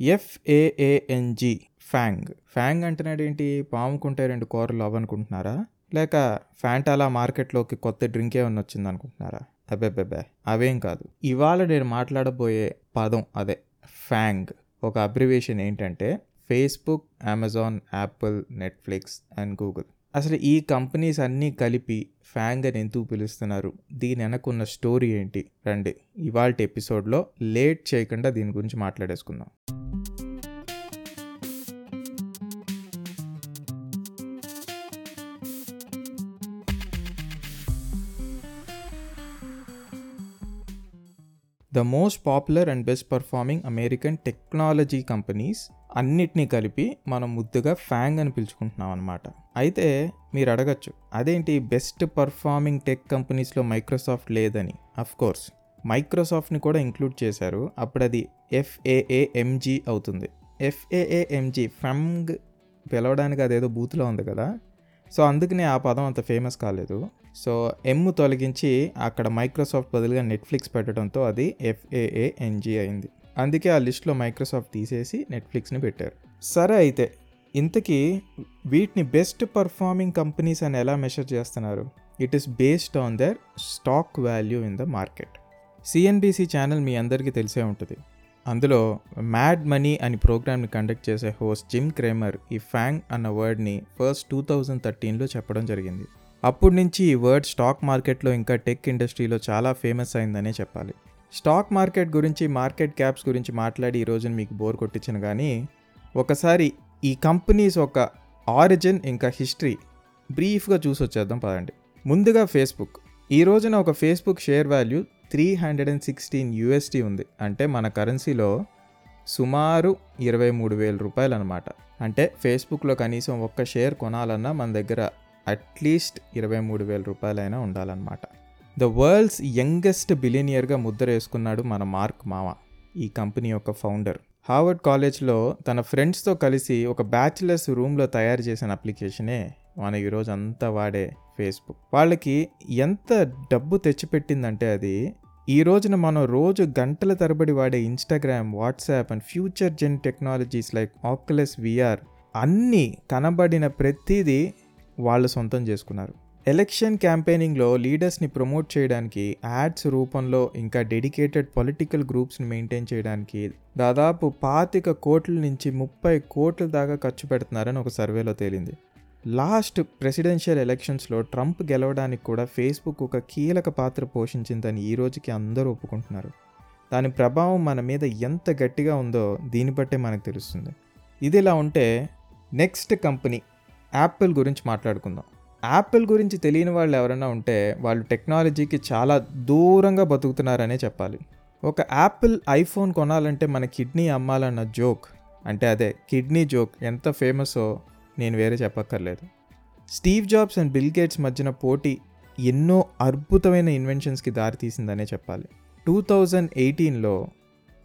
ఎఫ్ఏఏఎన్జి FANG FANG అంటున్నాడు ఏంటి? పాముకుంటే రెండు కూరలు అవ్వనుకుంటున్నారా? లేక ఫ్యాంటాలా మార్కెట్లోకి కొత్త డ్రింక్ ఏమన్నా వచ్చింది అనుకుంటున్నారా అబ్బెబ్బెబ్బే అవేం కాదు. ఇవాళ నేను మాట్లాడబోయే పదం అదే ఫ్యాంగ్ ఒక అబ్రివేషన్ ఏంటంటే Facebook Amazon Apple Netflix and Google అసలు ఈ కంపెనీస్ అన్నీ కలిపి ఫ్యాంగ్ అని ఎందుకు పిలుస్తున్నారు? దీని వెనకున్న స్టోరీ ఏంటి? రండి ఇవాళ ఎపిసోడ్లో లేట్ చేయకుండా దీని గురించి మాట్లాడేసుకుందాం. The most popular and best performing American technology companies అన్నిటినీ కలిపి మనం ముద్దుగా ఫ్యాంగ్ అని పిలుచుకుంటున్నాం అనమాట అయితే మీరు అడగచ్చు అదేంటి బెస్ట్ పర్ఫార్మింగ్ టెక్ కంపెనీస్లో మైక్రోసాఫ్ట్ లేదని? అఫ్ కోర్స్ మైక్రోసాఫ్ట్ని కూడా ఇంక్లూడ్ చేశారు అప్పుడు అది ఎఫ్ఏఏఎంజీ అవుతుంది. ఎఫ్ఏఏఎంజీ ఫంగ్ పిలవడానికి అదేదో బూత్లో ఉంది కదా. సో అందుకనే ఆ పదం అంత ఫేమస్ కాలేదు. సో ఎమ్ తొలగించి అక్కడ మైక్రోసాఫ్ట్ బదులుగా నెట్ఫ్లిక్స్ పెట్టడంతో అది ఎఫ్ఏఏఎన్జీ అయింది. అందుకే ఆ లిస్ట్లో మైక్రోసాఫ్ట్ తీసేసి నెట్ఫ్లిక్స్ని పెట్టారు. సరే అయితే ఇంతకీ వీటిని బెస్ట్ పర్ఫార్మింగ్ కంపెనీస్ అని ఎలా మెషర్ చేస్తున్నారు? It is based on their stock value in the market CNBC channel మీ అందరికీ తెలిసే ఉంటుంది. అందులో మ్యాడ్ మనీ అని ప్రోగ్రామ్ని కండక్ట్ చేసే హోస్ట్ జిమ్ క్రేమర్ ఈ ఫ్యాంగ్ అన్న వర్డ్ని ఫస్ట్ టూ థౌజండ్ థర్టీన్లో చెప్పడం జరిగింది. అప్పటి నుంచి ఈ వర్డ్ స్టాక్ మార్కెట్లో ఇంకా టెక్ ఇండస్ట్రీలో చాలా ఫేమస్ అయిందనే చెప్పాలి. స్టాక్ మార్కెట్ గురించి మార్కెట్ క్యాప్స్ గురించి మాట్లాడి ఈ రోజున మీకు బోర్ కొట్టించిన కానీ ఒకసారి ఈ కంపెనీస్ ఒక ఆరిజిన్ ఇంకా హిస్టరీ బ్రీఫ్గా చూసి వచ్చేద్దాం పదండి. ముందుగా ఫేస్బుక్ ఈ రోజున ఒక Facebook share value three hundred and sixteen USD ఉంది. అంటే మన కరెన్సీలో సుమారు ఇరవై మూడు వేల రూపాయలు అనమాట అంటే ఫేస్బుక్లో కనీసం ఒక్క షేర్ కొనాలన్నా మన దగ్గర అట్లీస్ట్ ఇరవై మూడు వేల రూపాయలైనా ఉండాలన్నమాట. ద వరల్డ్స్ యంగెస్ట్ బిలినియర్గా ముద్ర వేసుకున్నాడు మన మార్క్ మావ ఈ కంపెనీ యొక్క ఫౌండర్. హార్వర్డ్ కాలేజ్లో తన ఫ్రెండ్స్తో కలిసి ఒక బ్యాచిలర్స్ రూమ్లో తయారు చేసిన అప్లికేషనే మన ఈరోజు అంతా వాడే ఫేస్బుక్. వాళ్ళకి ఎంత డబ్బు తెచ్చిపెట్టిందంటే అది ఈ రోజున మనం రోజు గంటల తరబడి వాడే Instagram WhatsApp and future gen technologies like Oculus VR అన్నీ కనబడిన ప్రతిదీ వాళ్ళు సొంతం చేసుకున్నారు. ఎలక్షన్ క్యాంపెయినింగ్లో లీడర్స్ని ప్రమోట్ చేయడానికి యాడ్స్ రూపంలో ఇంకా డెడికేటెడ్ పొలిటికల్ గ్రూప్స్ని మెయింటైన్ చేయడానికి దాదాపు పాతిక కోట్ల నుంచి ముప్పై కోట్ల దాకా ఖర్చు పెడుతున్నారని ఒక సర్వేలో తేలింది. లాస్ట్ ప్రెసిడెన్షియల్ ఎలక్షన్స్లో ట్రంప్ గెలవడానికి కూడా ఫేస్బుక్ ఒక కీలక పాత్ర పోషించిందని ఈ రోజుకి అందరూ ఒప్పుకుంటున్నారు. దాని ప్రభావం మన మీద ఎంత గట్టిగా ఉందో దీన్ని బట్టే మనకు తెలుస్తుంది. ఇది ఇలా ఉంటే నెక్స్ట్ కంపెనీ యాపిల్ గురించి మాట్లాడుకుందాం. యాపిల్ గురించి తెలియని వాళ్ళు ఎవరైనా ఉంటే వాళ్ళు టెక్నాలజీకి చాలా దూరంగా బతుకుతున్నారనే చెప్పాలి. ఒక యాపిల్ ఐఫోన్ కొనాలంటే మన కిడ్నీ అమ్మాలన్న జోక్ అంటే అదే కిడ్నీ జోక్ ఎంత ఫేమసో నేను వేరే చెప్పక్కర్లేదు. Steve Jobs and Bill Gates మధ్యన పోటీ ఎన్నో అద్భుతమైన ఇన్వెన్షన్స్కి దారితీసిందనే చెప్పాలి. టూ థౌజండ్ ఎయిటీన్లో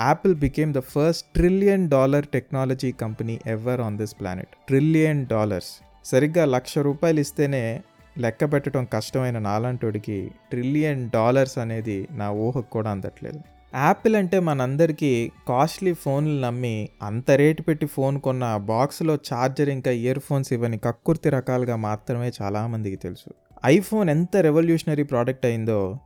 Apple became the first trillion dollar technology company ever on this planet trillion dollars సరిగ్గా లక్ష రూపాయలు ఇస్తేనే లెక్క పెట్టడం కష్టమైన నాలంటోడికి ట్రిలియన్ డాలర్స్ అనేది నా ఊహకు కూడా అందట్లేదు. యాపిల్ అంటే మనందరికీ కాస్ట్లీ ఫోన్లు నమ్మి అంత రేటు పెట్టి ఫోన్ కొన్న బాక్స్లో ఛార్జర్ ఇంకా ఇయర్ ఫోన్స్ ఇవన్నీ కక్కుర్తి రకాలుగా మాత్రమే చాలామందికి తెలుసు. ఐఫోన్ ఎంత రెవల్యూషనరీ ప్రోడక్ట్ అయిందో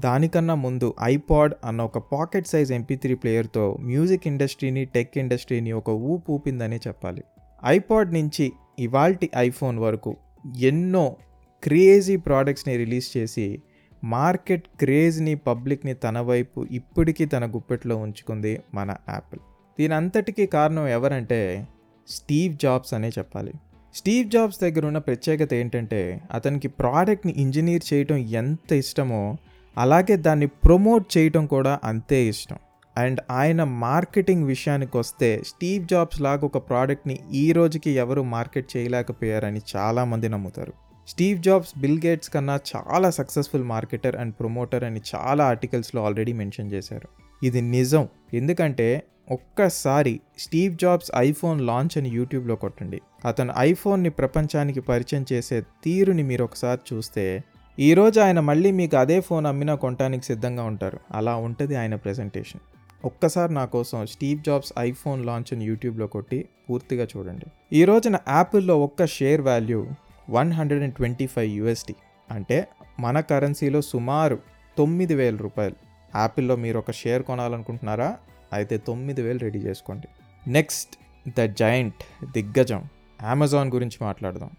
దానికన్నా ముందు ఐపాడ్ అన్న ఒక పాకెట్ సైజ్ ఎంపీ త్రీ ప్లేయర్తో మ్యూజిక్ ఇండస్ట్రీని టెక్ ఇండస్ట్రీని ఒక ఊపు ఊపిందనే చెప్పాలి. ఐపాడ్ నుంచి ఇవాల్టి ఐఫోన్ వరకు ఎన్నో క్రేజీ ప్రోడక్ట్స్ని రిలీజ్ చేసి మార్కెట్ క్రేజ్ని పబ్లిక్ని తన వైపు ఇప్పటికీ తన గుప్పెట్లో ఉంచుకుంది మన యాపిల్. దీని అంతటికీ కారణం ఎవరంటే స్టీవ్ జాబ్స్ అనే చెప్పాలి. స్టీవ్ జాబ్స్ దగ్గర ఉన్న ప్రత్యేకత ఏంటంటే అతనికి ప్రోడక్ట్ని ఇంజనీర్ చేయటం ఎంత ఇష్టమో అలాగే దాన్ని ప్రమోట్ చేయటం కూడా అంతే ఇష్టం. అండ్ ఆయన మార్కెటింగ్ విషయానికి వస్తే స్టీవ్ జాబ్స్ లాగా ఒక ప్రోడక్ట్ని ఈ రోజుకి ఎవరు మార్కెట్ చేయలేకపోయారని చాలామంది నమ్ముతారు. స్టీవ్ జాబ్స్ బిల్ గేట్స్ కన్నా చాలా సక్సెస్ఫుల్ మార్కెటర్ అండ్ ప్రమోటర్ అని చాలా ఆర్టికల్స్లో ఆల్రెడీ మెన్షన్ చేశారు. ఇది నిజం. ఎందుకంటే ఒక్కసారి స్టీవ్ జాబ్స్ ఐఫోన్ లాంచ్ అని యూట్యూబ్లో కొట్టండి. అతను ఐఫోన్ని ప్రపంచానికి పరిచయం చేసే తీరుని మీరు ఒకసారి చూస్తే ఈరోజు ఆయన మళ్ళీ మీకు అదే ఫోన్ అమ్మినా కొనడానికి సిద్ధంగా ఉంటారు. అలా ఉంటుంది ఆయన ప్రెజెంటేషన్. ఒక్కసారి నా కోసం స్టీవ్ జాబ్స్ ఐఫోన్ లాంచ్ అని యూట్యూబ్లో కొట్టి పూర్తిగా చూడండి. ఈ రోజున యాపిల్లో ఒక్క share value one hundred and twenty five USD. అంటే మన కరెన్సీలో సుమారు తొమ్మిది వేల రూపాయలు. యాపిల్లో మీరు ఒక షేర్ కొనాలనుకుంటున్నారా? అయితే తొమ్మిది వేలు రెడీ చేసుకోండి. నెక్స్ట్ ద జైంట్ దిగ్గజం. అమెజాన్ గురించి మాట్లాడదాం.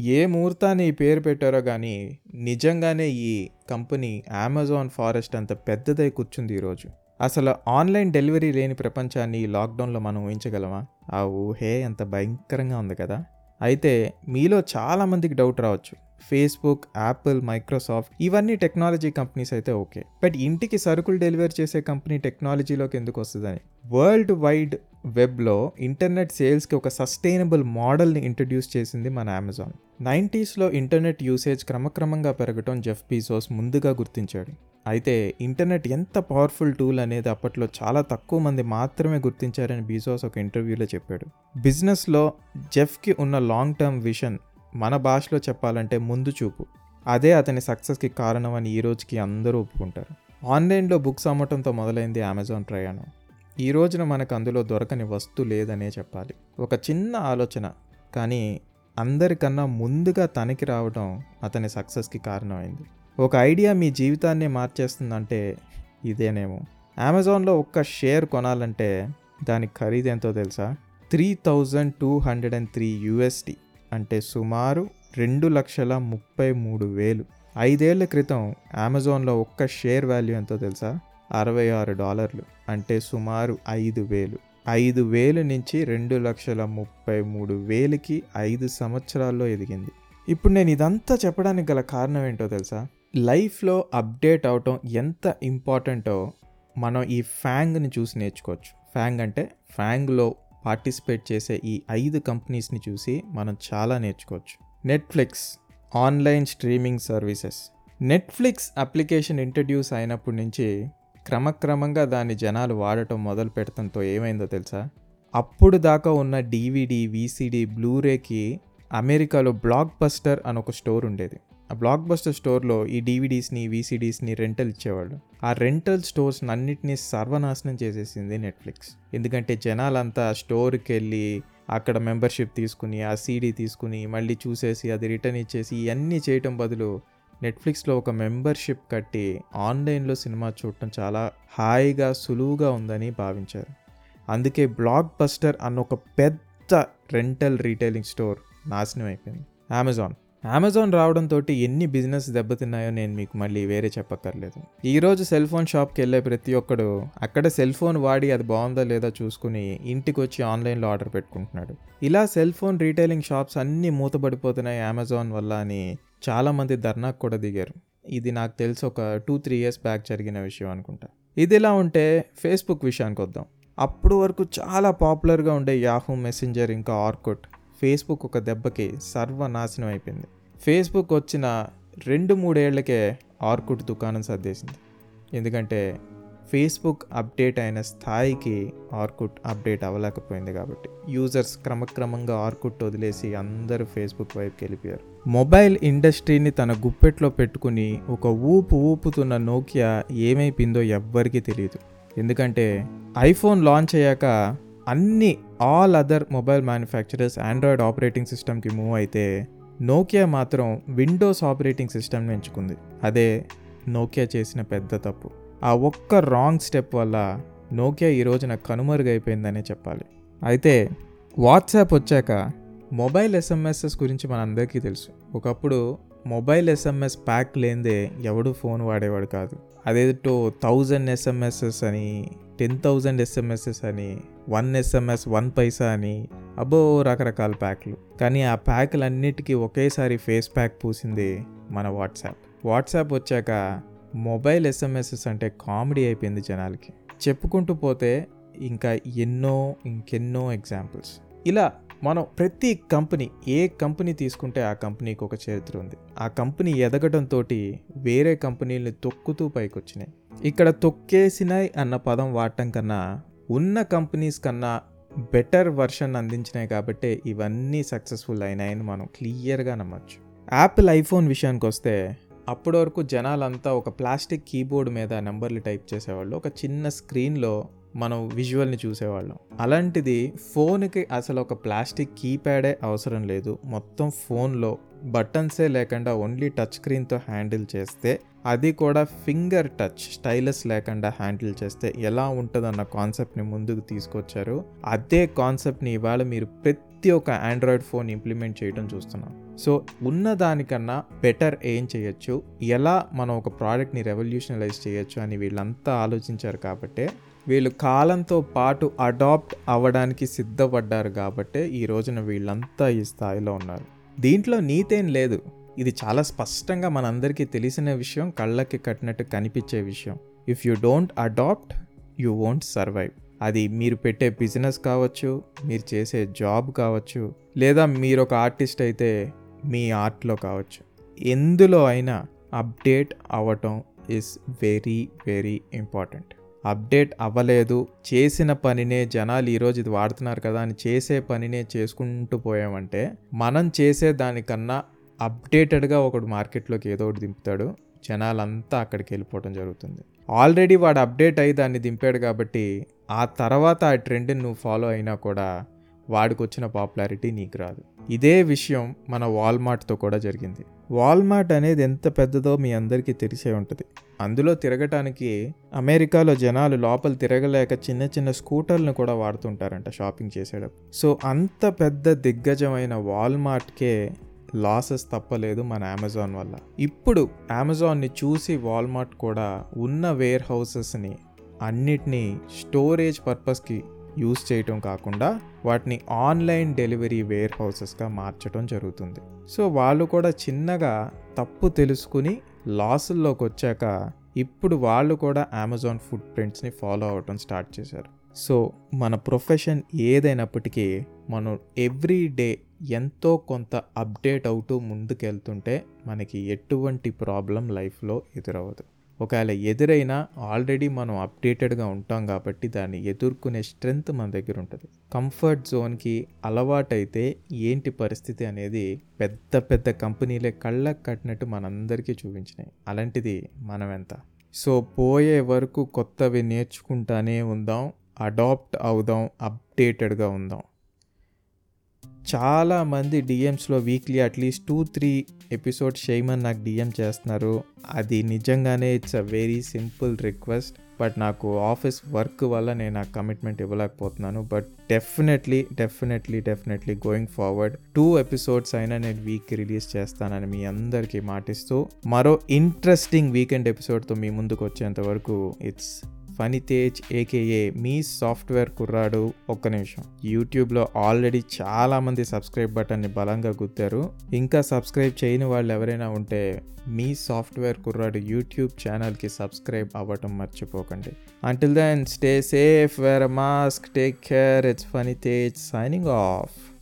ఏ ముహూర్తాన్ని ఈ పేరు పెట్టారో కానీ నిజంగానే ఈ కంపెనీ అమెజాన్ ఫారెస్ట్ అంత పెద్దదై కూర్చుంది ఈరోజు అసలు ఆన్లైన్ డెలివరీ లేని ప్రపంచాన్ని ఈ లాక్డౌన్లో మనం ఊహించగలమా? ఆ ఊహే ఎంత భయంకరంగా ఉంది కదా. అయితే మీలో చాలామందికి డౌట్ రావచ్చు. ఫేస్బుక్ యాపిల్ మైక్రోసాఫ్ట్ ఇవన్నీ టెక్నాలజీ కంపెనీస్ అయితే ఓకే. బట్ ఇంటికి సరుకులు డెలివరీ చేసే కంపెనీ టెక్నాలజీలోకి ఎందుకు వస్తుందని? వరల్డ్ వైడ్ వెబ్లో ఇంటర్నెట్ సేల్స్కి ఒక సస్టైనబుల్ మోడల్ని ఇంట్రడ్యూస్ చేసింది మన అమెజాన్. నైంటీస్లో ఇంటర్నెట్ యూసేజ్ క్రమక్రమంగా పెరగటం జెఫ్ బీజోస్ ముందుగా గుర్తించాడు. అయితే ఇంటర్నెట్ ఎంత పవర్ఫుల్ టూల్ అనేది అప్పట్లో చాలా తక్కువ మంది మాత్రమే గుర్తించారని బీజోస్ ఒక ఇంటర్వ్యూలో చెప్పాడు. బిజినెస్లో జెఫ్కి ఉన్న లాంగ్ టర్మ్ విషన్ మన భాషలో చెప్పాలంటే ముందు చూపు. అదే అతని సక్సెస్కి కారణం అని ఈ రోజుకి అందరూ ఒప్పుకుంటారు. ఆన్లైన్లో బుక్స్ అమ్మటంతో మొదలైంది అమెజాన్ ప్రయాణం. ఈ రోజున మనకు అందులో దొరకని వస్తు లేదనే చెప్పాలి. ఒక చిన్న ఆలోచన కానీ అందరికన్నా ముందుగా తనకి రావడం అతని సక్సెస్కి కారణమైంది. ఒక ఐడియా మీ జీవితాన్ని మార్చేస్తుందంటే ఇదేనేమో. అమెజాన్లో ఒక్క షేర్ కొనాలంటే దాని ఖరీదు ఎంతో తెలుసా? Three thousand two hundred and three USD అంటే సుమారు రెండు లక్షల ముప్పై మూడు వేలు. ఐదేళ్ళ క్రితం అమెజాన్లో ఒక్క షేర్ వాల్యూ ఎంతో తెలుసా? అరవై ఆరు డాలర్లు అంటే సుమారు ఐదు వేలు. ఐదు వేలు నుంచి రెండు లక్షల ముప్పై మూడు వేలకి ఐదు సంవత్సరాల్లో ఎదిగింది. ఇప్పుడు నేను ఇదంతా చెప్పడానికి గల కారణం ఏంటో తెలుసా? లైఫ్లో అప్డేట్ అవటం ఎంత ఇంపార్టెంటో మనం ఈ ఫ్యాంగ్ని చూసి నేర్చుకోవచ్చు. ఫ్యాంగ్ అంటే ఫ్యాంగ్లో పార్టిసిపేట్ చేసే ఈ ఐదు కంపెనీస్ని చూసి మనం చాలా నేర్చుకోవచ్చు. Netflix online streaming services. Netflix application introduce అయినప్పటి నుంచి క్రమక్రమంగా దాన్ని జనాలు వాడటం మొదలు పెడతంతో ఏమైందో తెలుసా? అప్పుడు దాకా ఉన్న డీవీడీ వీసీడీ బ్లూరేకి అమెరికాలో బ్లాక్ బస్టర్ అని ఒక స్టోర్ ఉండేది. ఆ బ్లాక్ బస్టర్ స్టోర్లో ఈ డీవీడీస్ని వీసీడీస్ని రెంటల్ ఇచ్చేవాళ్ళు. ఆ రెంటల్ స్టోర్స్ అన్నిటినీ సర్వనాశనం చేసేసింది నెట్ఫ్లిక్స్ ఎందుకంటే జనాలంతా స్టోర్కి వెళ్ళి అక్కడ మెంబర్షిప్ తీసుకుని ఆ సీడీ తీసుకుని మళ్ళీ చూసేసి అది రిటర్న్ ఇచ్చేసి ఇవన్నీ చేయటం బదులు నెట్ఫ్లిక్స్లో ఒక మెంబర్షిప్ కట్టి ఆన్లైన్లో సినిమా చూడటం చాలా హాయిగా సులువుగా ఉందని భావించారు. అందుకే బ్లాక్ బస్టర్ అన్న ఒక పెద్ద రెంటల్ రీటైలింగ్ స్టోర్ నాశనం అయిపోయింది. అమెజాన్ అమెజాన్ రావడంతో ఎన్ని బిజినెస్ దెబ్బతిన్నాయో నేను మీకు మళ్ళీ వేరే చెప్పక్కర్లేదు. ఈరోజు సెల్ ఫోన్ షాప్కి వెళ్ళే ప్రతి ఒక్కడు అక్కడ సెల్ ఫోన్ వాడి అది బాగుందా లేదా చూసుకుని ఇంటికి వచ్చి ఆన్లైన్లో ఆర్డర్ పెట్టుకుంటున్నాడు. ఇలా సెల్ ఫోన్ రీటైలింగ్ షాప్స్ అన్నీ మూతపడిపోతున్నాయి అమెజాన్ వల్ల అని చాలామంది ధర్నాకు కూడా దిగారు. ఇది నాకు తెలిసి ఒక టూ త్రీ ఇయర్స్ బ్యాక్ జరిగిన విషయం అనుకుంటా. ఇది ఇలా ఉంటే ఫేస్బుక్ విషయానికి వద్దాం అప్పుడు వరకు చాలా పాపులర్గా ఉండే యాహూ మెసెంజర్ ఇంకా ఆర్కుట్ ఫేస్బుక్ ఒక దెబ్బకి సర్వనాశనం అయిపోయింది. ఫేస్బుక్ వచ్చిన రెండు మూడేళ్ళకే ఆర్కుట్ దుకాణం సర్దేసింది. ఎందుకంటే ఫేస్బుక్ అప్డేట్ అయిన స్థాయికి ఆర్కుట్ అప్డేట్ అవ్వలేకపోయింది కాబట్టి. యూజర్స్ క్రమక్రమంగా ఆర్కుట్ వదిలేసి అందరూ ఫేస్బుక్ వైపుకి వెళ్ళిపోయారు. మొబైల్ ఇండస్ట్రీని తన గుప్పెట్లో పెట్టుకుని ఒక ఊపు ఊపుతున్న నోకియా ఏమైపోయిందో ఎవ్వరికీ తెలియదు. ఎందుకంటే ఐఫోన్ లాంచ్ అయ్యాక అన్ని all other mobile manufacturers Android operating సిస్టమ్కి మూవ్ అయితే నోకియా మాత్రం విండోస్ ఆపరేటింగ్ సిస్టమ్ని ఎంచుకుంది. అదే నోకియా చేసిన పెద్ద తప్పు. ఆ ఒక్క రాంగ్ స్టెప్ వల్ల నోకియా ఈ రోజున కనుమరుగైపోయిందనే చెప్పాలి. అయితే వాట్సాప్ వచ్చాక మొబైల్ ఎస్ఎంఎస్ఎస్ గురించి మనందరికీ తెలుసు. ఒకప్పుడు మొబైల్ ఎస్ఎంఎస్ ప్యాక్ లేనిదే ఎవడు ఫోన్ వాడేవాడు కాదు. అదేదో థౌజండ్ ఎస్ఎంఎస్ఎస్ అని టెన్ థౌజండ్ ఎస్ఎంఎస్ఎస్ అని వన్ ఎస్ఎంఎస్ వన్ పైసా అని అబ్బో రకరకాల ప్యాక్లు. కానీ ఆ ప్యాక్లన్నిటికీ ఒకేసారి ఫేస్ ప్యాక్ పూసింది మన వాట్సాప్. వాట్సాప్ వచ్చాక మొబైల్ ఎస్ఎంఎస్ఎస్ అంటే కామెడీ అయిపోయింది జనాలకి. చెప్పుకుంటూ పోతే ఇంకా ఎన్నో ఇంకెన్నో ఎగ్జాంపుల్స్. ఇలా మనం ప్రతి కంపెనీ ఏ కంపెనీ తీసుకుంటే ఆ కంపెనీకి ఒక చరిత్ర ఉంది. ఆ కంపెనీ ఎదగడంతో వేరే కంపెనీల్ని తొక్కుతూ పైకొచ్చినాయి. ఇక్కడ తొక్కేసినాయి అన్న పదం వాడటం కన్నా ఉన్న కంపెనీస్ కన్నా బెటర్ వర్షన్ అందించినాయి కాబట్టి ఇవన్నీ సక్సెస్ఫుల్ అయినాయని మనం క్లియర్గా నమ్మచ్చు. యాపిల్ ఐఫోన్ విషయానికి వస్తే అప్పటి వరకు జనాలంతా ఒక ప్లాస్టిక్ కీబోర్డ్ మీద నెంబర్లు టైప్ చేసేవాళ్ళు. ఒక చిన్న స్క్రీన్లో మనం విజువల్ని చూసేవాళ్ళం. అలాంటిది ఫోన్కి అసలు ఒక ప్లాస్టిక్ కీప్యాడే అవసరం లేదు. మొత్తం ఫోన్లో బటన్సే లేకుండా ఓన్లీ టచ్ స్క్రీన్తో హ్యాండిల్ చేస్తే అది కూడా ఫింగర్ టచ్ స్టైలస్ లేకుండా హ్యాండిల్ చేస్తే ఎలా ఉంటుందన్న కాన్సెప్ట్ని ముందుకు తీసుకొచ్చారు. అదే కాన్సెప్ట్ని ఇవాళ మీరు ప్రతి ఒక్క ఆండ్రాయిడ్ ఫోన్ ఇంప్లిమెంట్ చేయడం చూస్తున్నాం. సో ఉన్న దానికన్నా బెటర్ ఏం చేయొచ్చు? ఎలా మనం ఒక ప్రోడక్ట్ని రెవల్యూషనలైజ్ చేయొచ్చు అని వీళ్ళంతా ఆలోచించారు కాబట్టే వీళ్ళు కాలంతో పాటు అడాప్ట్ అవ్వడానికి సిద్ధపడ్డారు కాబట్టే ఈ రోజున వీళ్ళంతా ఈ స్థాయిలో ఉన్నారు. దీంట్లో నీతేం లేదు. ఇది చాలా స్పష్టంగా మనందరికీ తెలిసిన విషయం కళ్ళకి కట్టినట్టు కనిపించే విషయం. If you don't adapt you won't survive అది మీరు పెట్టే బిజినెస్ కావచ్చు మీరు చేసే జాబ్ కావచ్చు లేదా మీరు ఒక ఆర్టిస్ట్ అయితే మీ ఆర్ట్లో కావచ్చు. ఎందులో అయినా అప్డేట్ అవ్వటం is very very important update అవ్వలేదు చేసిన పనినే జనాలు ఈరోజు ఇది వాడుతున్నారు కదా అని చేసే పనినే చేసుకుంటూ పోయామంటే మనం చేసే దానికన్నా అప్డేటెడ్గా ఒకడు మార్కెట్లోకి ఏదో ఒకటి దింపుతాడు. జనాలంతా అక్కడికి వెళ్ళిపోవడం జరుగుతుంది. ఆల్రెడీ వాడు అప్డేట్ అయ్యి దాన్ని దింపాడు కాబట్టి ఆ తర్వాత ఆ ట్రెండ్ని నువ్వు ఫాలో అయినా కూడా వాడికి వచ్చిన పాపులారిటీ నీకు రాదు. ఇదే విషయం మన వాల్మార్ట్తో కూడా జరిగింది. వాల్మార్ట్ అనేది ఎంత పెద్దదో మీ అందరికీ తెలిసే ఉంటుంది. అందులో తిరగటానికి అమెరికాలో జనాలు లోపల తిరగలేక చిన్న చిన్న స్కూటర్లను కూడా వాడుతుంటారంట షాపింగ్ చేసేటప్పుడు. సో అంత పెద్ద దిగ్గజమైన వాల్మార్ట్కే లాసెస్ తప్పలేదు మన అమెజాన్ వల్ల. ఇప్పుడు అమెజాన్ని చూసి వాల్మార్ట్ కూడా ఉన్న వేర్ హౌసెస్ని అన్నిటినీ స్టోరేజ్ పర్పస్కి యూస్ చేయటం కాకుండా వాటిని ఆన్లైన్ డెలివరీ వేర్ హౌసెస్గా మార్చడం జరుగుతుంది. సో వాళ్ళు కూడా చిన్నగా తప్పు తెలుసుకుని లాసుల్లోకి వచ్చాక ఇప్పుడు వాళ్ళు కూడా అమెజాన్ ఫుడ్ ప్రింట్స్ని ఫాలో అవటం స్టార్ట్ చేశారు. సో మన ప్రొఫెషన్ ఏదైనప్పటికీ మనం ఎవ్రీ డే ఎంతో కొంత అప్డేట్ అవుతూ ముందుకెళ్తుంటే మనకి ఎటువంటి ప్రాబ్లం లైఫ్లో ఎదురవ్వదు. ఒకవేళ ఎదురైనా ఆల్రెడీ మనం అప్డేటెడ్గా ఉంటాం కాబట్టి దాన్ని ఎదుర్కొనే స్ట్రెంగ్త్ మన దగ్గర ఉంటుంది. కంఫర్ట్ జోన్కి అలవాటైతే ఏంటి పరిస్థితి అనేది పెద్ద పెద్ద కంపెనీలే కళ్ళకు కట్టినట్టు మనందరికీ చూపించినాయి. అలాంటిది మనం ఎంత? సో పోయే వరకు కొత్తవి నేర్చుకుంటానే ఉందాం అడాప్ట్ అవుదాం అప్డేటెడ్గా ఉందాం. చాలామంది డిఎమ్స్లో weekly at least two three episodes చేయమని నాకు డిఎం చేస్తున్నారు. అది నిజంగానే it's a very simple request but నాకు ఆఫీస్ వర్క్ వల్ల నేను ఆ commitment ఇవ్వలేకపోతున్నాను. But definitely definitely definitely going forward two episodes అయినా నేను వీక్ రిలీజ్ చేస్తానని మీ అందరికీ మాటిస్తూ మరో ఇంట్రెస్టింగ్ వీకెండ్ ఎపిసోడ్తో మీ ముందుకు వచ్చేంత వరకు ఇట్స్ ఫనీ తేజ్ ఏకేఏ మీ సాఫ్ట్వేర్ కుర్రాడు. ఒక్క నిమిషం. యూట్యూబ్లో ఆల్రెడీ చాలామంది సబ్స్క్రైబ్ బటన్ని బలంగా గుద్దారు. ఇంకా సబ్స్క్రైబ్ చేయని వాళ్ళు ఎవరైనా ఉంటే మీ సాఫ్ట్వేర్ కుర్రాడు యూట్యూబ్ ఛానల్కి సబ్స్క్రైబ్ అవ్వటం మర్చిపోకండి. Until then stay safe wear mask take care it's Phani Tej signing off